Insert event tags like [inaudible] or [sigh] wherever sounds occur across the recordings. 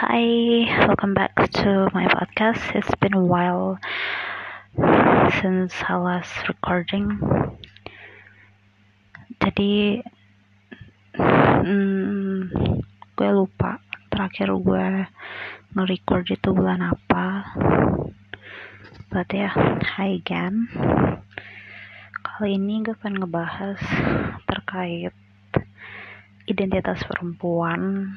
Hi, welcome back to my podcast. It's been a while since I was recording. Jadi, hmm, gue lupa terakhir gue nge-record itu bulan apa. But ya, yeah, hi again. Kali ini gue akan ngebahas terkait identitas perempuan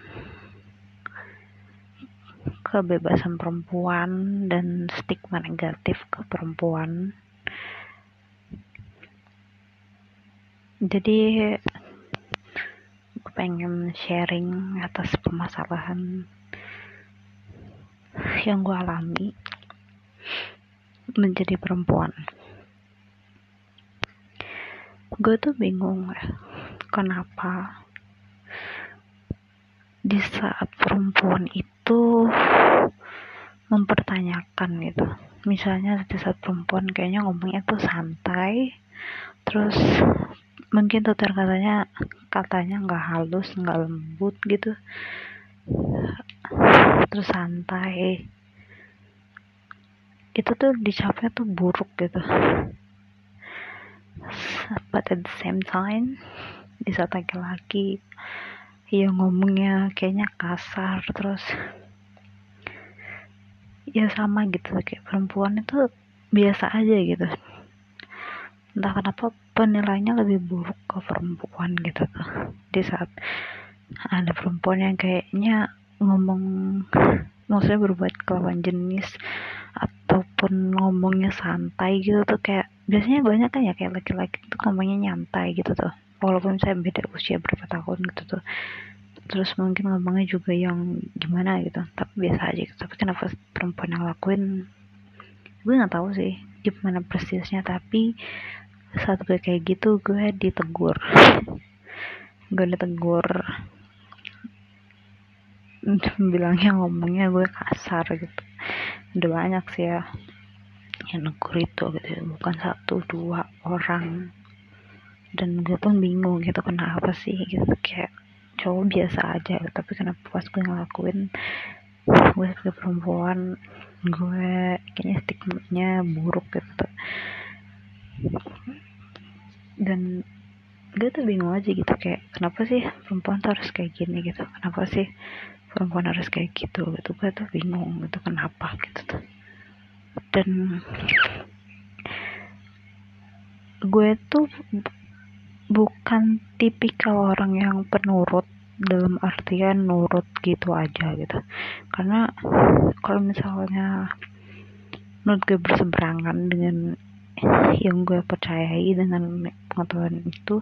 kebebasan perempuan dan stigma negatif ke perempuan. Jadi gue pengen sharing atas permasalahan yang gue alami menjadi perempuan. Gue tuh bingung kenapa di saat perempuan itu mempertanyakan gitu. Misalnya di saat perempuan kayaknya ngomongnya tuh santai terus mungkin tutur katanya katanya nggak halus nggak lembut gitu. Terus santai. Itu tuh dicapnya tuh buruk gitu. But at the same time di saat laki-laki ya ngomongnya kayaknya kasar terus ya sama gitu kayak perempuan itu biasa aja gitu. Entah kenapa penilainya lebih buruk ke perempuan gitu tuh. Di saat ada perempuan yang kayaknya ngomong maksudnya berbuat kelawan jenis ataupun ngomongnya santai gitu tuh kayak biasanya banyak kan ya kayak laki-laki tuh ngomongnya nyantai gitu tuh walaupun saya beda usia berapa tahun gitu tuh terus mungkin ngomongnya juga yang gimana gitu tapi biasa aja gitu. Tapi kenapa perempuan yang lakuin gue nggak tahu sih gimana persisnya. Tapi saat gue kayak gitu gue ditegur. [laughs] Gue ditegur. [laughs] Bilangnya ngomongnya gue kasar gitu. Udah banyak sih ya yang negur itu gitu bukan satu dua orang dan gue pun bingung gitu kenapa sih gitu kayak cowok biasa aja tapi kenapa pas gue ngelakuin gue sebagai perempuan gue kayaknya stigmanya buruk gitu. Dan gue tuh bingung aja gitu kayak kenapa sih perempuan tuh harus kayak gini gitu kenapa sih perempuan harus kayak gitu gitu gue tuh bingung gitu kenapa gitu tuh. Dan gue tuh bukan tipikal orang yang penurut dalam artian nurut gitu aja gitu. Karena kalau misalnya menurut gue berseberangan dengan yang gue percayai dengan pengetahuan itu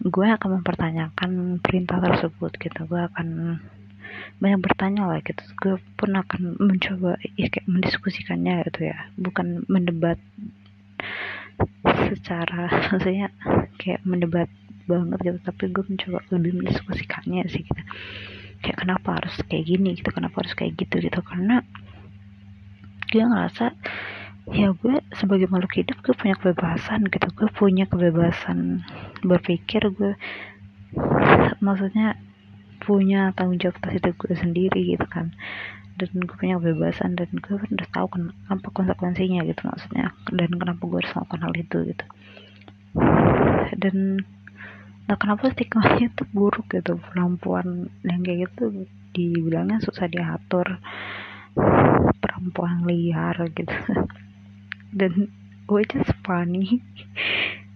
gue akan mempertanyakan perintah tersebut gitu. Gue akan banyak bertanya lah gitu. Gue pun akan mencoba ya kayak mendiskusikannya gitu ya. Bukan mendebat secara [laughs] maksudnya kayak mendebat banget gitu. Tapi gue mencoba lebih mendiskusikannya sih gitu. Kayak kenapa harus kayak gini gitu kenapa harus kayak gitu gitu. Karena dia ngerasa ya gue sebagai makhluk hidup gue punya kebebasan gitu. Gue punya kebebasan berpikir gue maksudnya punya tanggung jawab atas hidup gue sendiri gitu kan. Dan gue punya kebebasan dan gue udah tahu kan apa konsekuensinya gitu maksudnya dan kenapa gue harus melakukan hal itu gitu. Dan nah kenapa stigmanya tuh buruk gitu perempuan yang kayak gitu dibilangnya susah diatur perempuan liar gitu. [laughs] Dan gue just funny.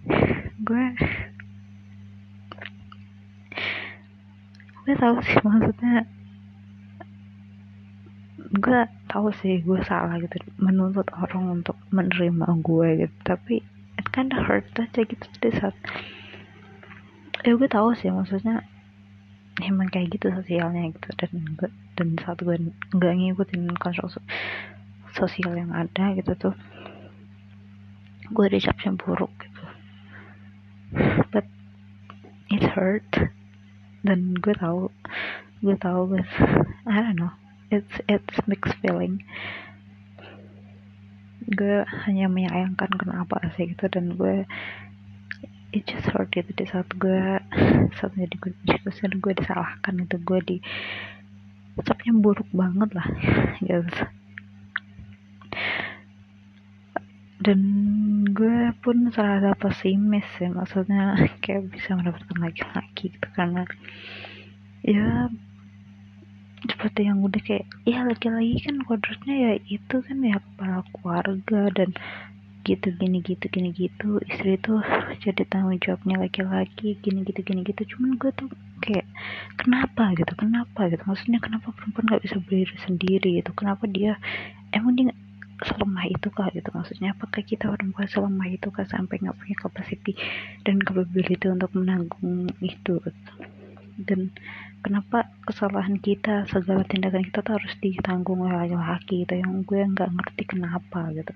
[laughs] Gue gue tahu sih maksudnya gue tahu sih gue salah gitu menuntut orang untuk menerima gue gitu. Tapi it kinda hurt aja gitu di saat ya gue tahu sih maksudnya emang kayak gitu sosialnya gitu. Dan gue dan saat gue nggak ngikutin konstruk sosial yang ada gitu tuh gue dicapnya buruk gitu. But it hurt dan gue tahu gue tahu gue [laughs] I don't know. It's it's mixed feeling. Gue hanya menyayangkan kenapa sih gitu dan gue it just hurt gitu di saat gue [laughs] saat jadi gue diskusi gue disalahkan itu gue di tapi buruk banget lah [laughs] gitu dan gue pun serada pesimis ya maksudnya [laughs] kayak bisa mendapatkan laki-laki gitu karena ya seperti yang udah kayak ya laki-laki kan kodratnya ya itu kan ya kepala keluarga dan gitu gini gitu gini gitu. Istri tuh jadi tanggung jawabnya laki-laki gini gitu gini gitu. Cuman gue tuh kayak kenapa gitu kenapa gitu? Maksudnya kenapa perempuan nggak bisa berdiri sendiri gitu? Kenapa dia emang dia selemah itu kah gitu. Maksudnya apakah kita perempuan selemah itu kah sampai nggak punya capacity dan capability untuk menanggung itu gitu. dan kenapa kesalahan kita segala tindakan kita tuh harus ditanggung oleh laki-laki gitu yang gue nggak ngerti kenapa gitu.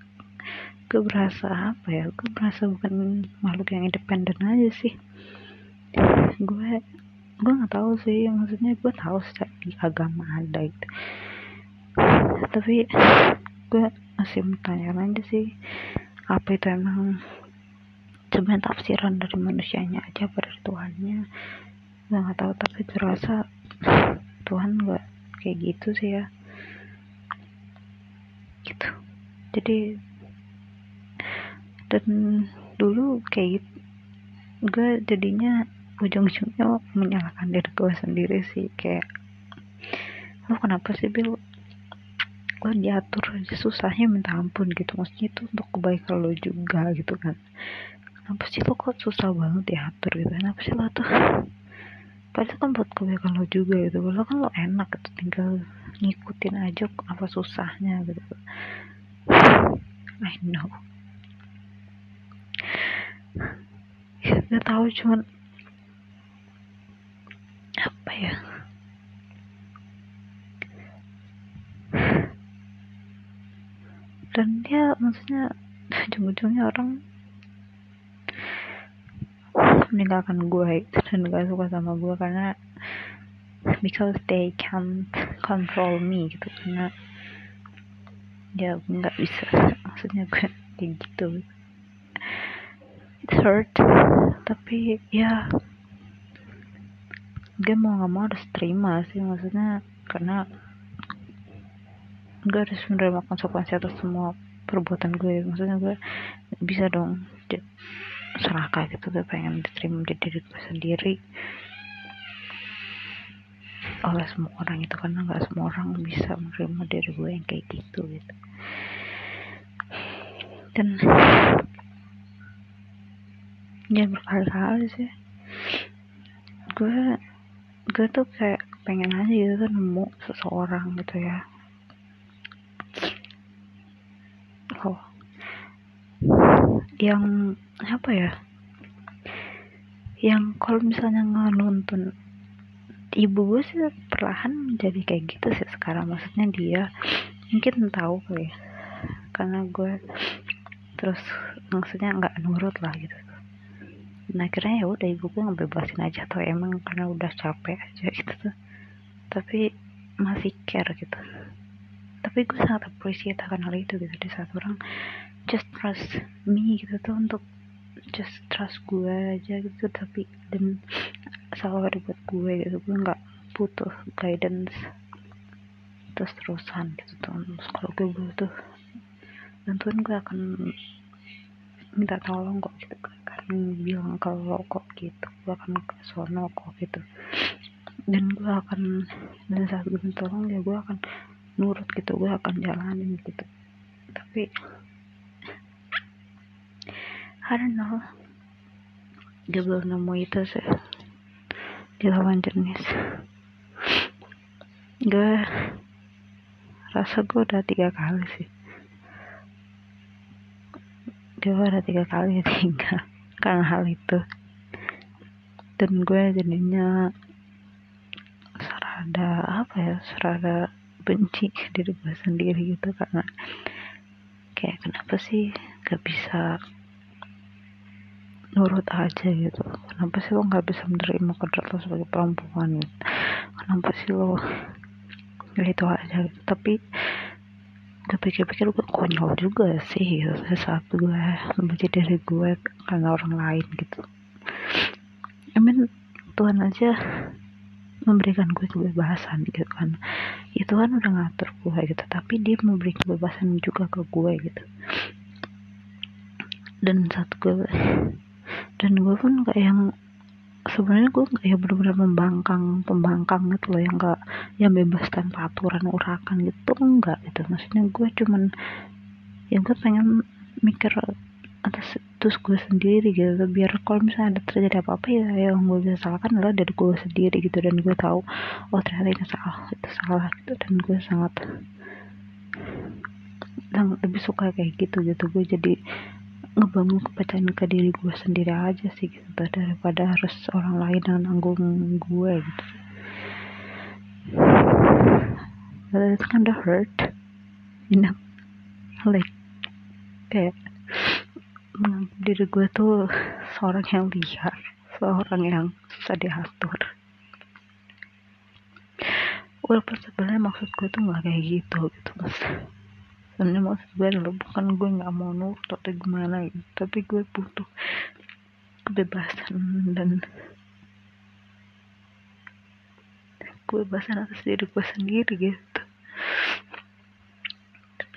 Gue berasa apa ya gue berasa bukan makhluk yang independen aja sih. Gue gue nggak tahu sih maksudnya gue tahu secara di agama ada itu tapi gue masih bertanya aja sih apa itu emang sebenarnya tafsiran dari manusianya aja pada Tuhannya? Nggak tahu tapi terasa Tuhan gak kayak gitu sih ya. Gitu. Jadi dan dulu kayak gitu gue jadinya ujung-ujungnya menyalahkan diri gue sendiri sih kayak lo kenapa sih Bill lo diatur aja. Susahnya minta ampun gitu. Maksudnya itu untuk kebaikan lo juga gitu kan. Kenapa sih lo kok susah banget diatur gitu? Kenapa sih lo tuh? Padahal kan buat kebaikan lo juga gitu. Lo kan lo enak gitu. Tinggal ngikutin aja apa susahnya gitu. I know. Ya gak tahu cuman apa ya dan dia maksudnya [laughs] ujung-ujungnya orang meninggalkan gue dan gak suka sama gue karena because they can't control me gitu. Karena ya nggak bisa. Maksudnya gue [laughs] kayak gitu. It hurt. Tapi ya gue mau nggak mau harus terima sih. Maksudnya karena gue harus menerima konsekuensi atas semua perbuatan gue. Maksudnya gue bisa dong seraka gitu. Gue pengen diterima jadi diri gue sendiri. Oleh semua orang itu. Karena nggak semua orang bisa menerima diri gue yang kayak gitu gitu. Dan ya berkali-kali sih. Gue gue tuh kayak pengen aja gitu tuh nemu seseorang gitu ya oh yang apa ya? Yang kalau misalnya ngenuntun ibu gue sih perlahan menjadi kayak gitu sih sekarang. Maksudnya dia mungkin tahu kali ya. Karena gue terus maksudnya nggak nurut lah gitu. Nah akhirnya ya udah ibu gue ngebebasin aja tuh emang karena udah capek aja gitu. Tuh tapi masih care gitu tapi gue sangat appreciate akan hal itu gitu di saat orang just trust me gitu tuh untuk just trust gue aja gitu. Tapi dan selalu ada buat gue gitu gue nggak butuh guidance terus terusan gitu tuh. Kalau gue butuh bantuan gue akan minta tolong kok gitu. Gue bilang kalau kok gitu gue akan ke sono kok gitu. Dan gue akan dan saat gue minta tolong ya gue akan nurut gitu gue akan jalanin gitu. Tapi I don't know. Dia belum nemu itu sih. Di lawan jenis. Gue rasa gue udah tiga kali sih. Gue udah tiga kali [laughs] tinggal karena hal itu. Dan gue jadinya serada apa ya serada benci diri gue sendiri gitu karena kayak kenapa sih gak bisa nurut aja gitu? Kenapa sih lo gak bisa menerima kodrat lo sebagai perempuan gitu? Kenapa sih lo ya itu aja gitu? Tapi gue pikir-pikir gue konyol juga sih gitu saat gue membenci diri gue karena orang lain gitu. I mean Tuhan aja memberikan gue kebebasan gitu kan. Itu kan udah ngatur gue gitu tapi dia memberi kebebasan juga ke gue gitu. Dan satu gue dan gue pun kayak yang sebenarnya gue ya benar-benar membangkang pembangkang gitu loh yang nggak yang bebas tanpa aturan urakan gitu enggak gitu. Maksudnya gue cuman ya gue pengen mikir atas terus gue sendiri gitu. Biar kalau misalnya ada terjadi apa-apa ya yang gue bisa salahkan adalah dari gue sendiri gitu. Dan gue tahu oh ternyata ini salah itu salah gitu. Dan gue sangat sangat lebih suka kayak gitu gitu. Gue jadi ngebangun kepercayaan ke diri gue sendiri aja sih gitu daripada harus orang lain yang nanggung gue gitu. But it's kind of hurt you know? Like kayak menganggap diri gue tuh seorang yang liar seorang yang susah diatur. Walaupun sebenarnya maksud gue tuh nggak kayak gitu gitu mas. Sebenarnya maksud gue adalah bukan gue nggak mau nurut atau gimana gitu tapi gue butuh kebebasan dan kebebasan atas diri gue sendiri gitu.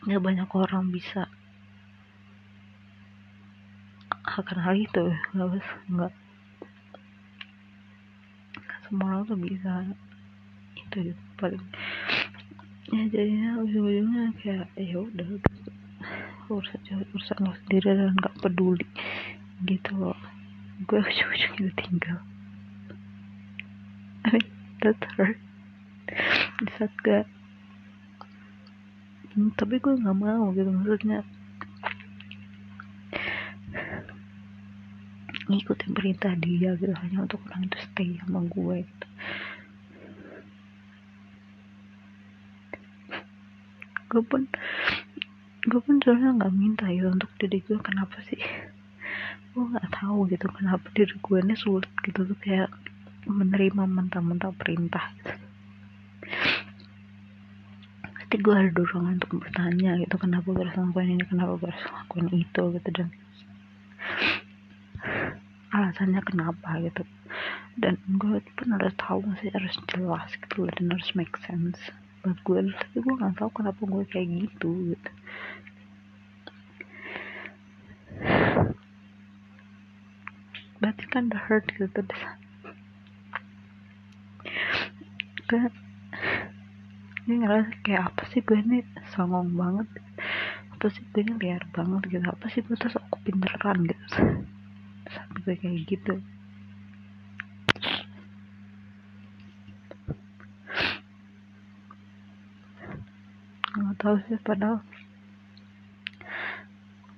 Nggak banyak orang bisa akan hal itu. Nggak bisa nggak. Semua orang tuh bisa itu gitu. Paling ya jadinya ujung-ujungnya kayak ya udah gitu. Urusan urusan lo sendiri dan nggak peduli gitu loh. Gue ujung-ujungnya tinggal. I mean that hurt di saat gak hmm, tapi gue nggak mau gitu. Maksudnya ngikutin perintah dia gitu hanya untuk orang itu stay sama gue gitu. Gue pun gue pun sebenarnya nggak minta ya untuk diri gue kenapa sih? Gue nggak tahu gitu kenapa diri gue ini sulit gitu tuh kayak menerima mentah-mentah perintah gitu. Gue ada dorongan untuk bertanya gitu kenapa gue harus lakukan ini kenapa gue harus lakukan itu gitu dan alasannya kenapa gitu. Dan gue pun harus tahu sih harus jelas gitu loh dan harus make sense buat gue. Tapi gue nggak tahu kenapa gue kayak gitu gitu. Berarti kan the hurt gitu kayak ini ngerasa kayak apa sih gue ini songong banget? Apa sih gue ini liar banget gitu? Apa sih gue tuh sok pinteran gitu sampai kayak gitu. Nggak tahu sih padahal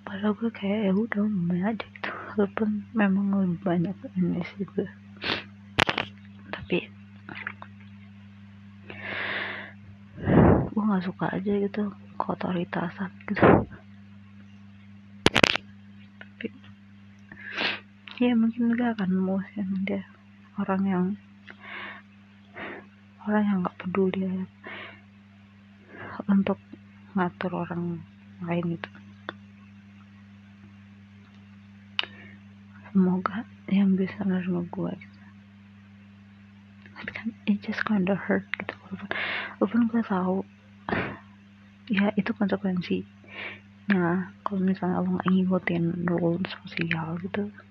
padahal gue kayak ya udah main aja gitu. Walaupun memang lebih banyak ini sih gue tapi gue nggak suka aja gitu kotoritasan gitu ya mungkin gak akan musim dia orang yang orang yang nggak peduli ya, untuk ngatur orang lain itu. Semoga yang bisa nerima gue gitu. tapi kan it just kinda hurt gitu. Walaupun, walaupun gue tahu ya itu konsekuensinya. Kalau misalnya lo nggak ngikutin rules sosial gitu itu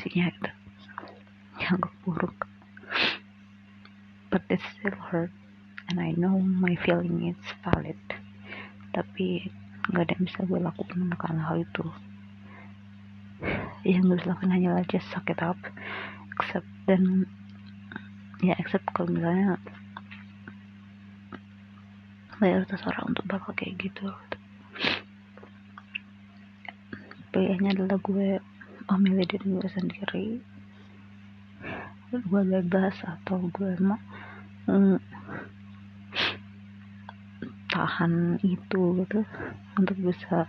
konsekuensinya gitu. Yang buruk. But it still hurt. And I know my feeling is valid. Tapi nggak ada yang bisa gue lakukan karena hal itu. Yang gue lakukan hanyalah just suck it up. Accept dan ya accept kalau misalnya mayoritas orang untuk bakal kayak gitu. Pilihannya adalah gue memilih diri gue sendiri. Gue bebas atau gue mau mm, tahan itu gitu untuk bisa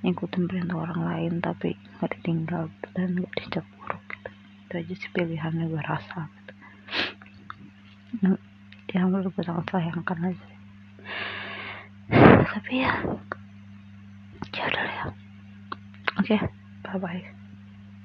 ngikutin perintah orang lain tapi gak ditinggal dan gak dicap buruk gitu. Itu aja sih pilihannya gue rasa gitu. yang menurut gue sangat sayangkan aja. Tapi ya ya udah ya. Oke okay, bye bye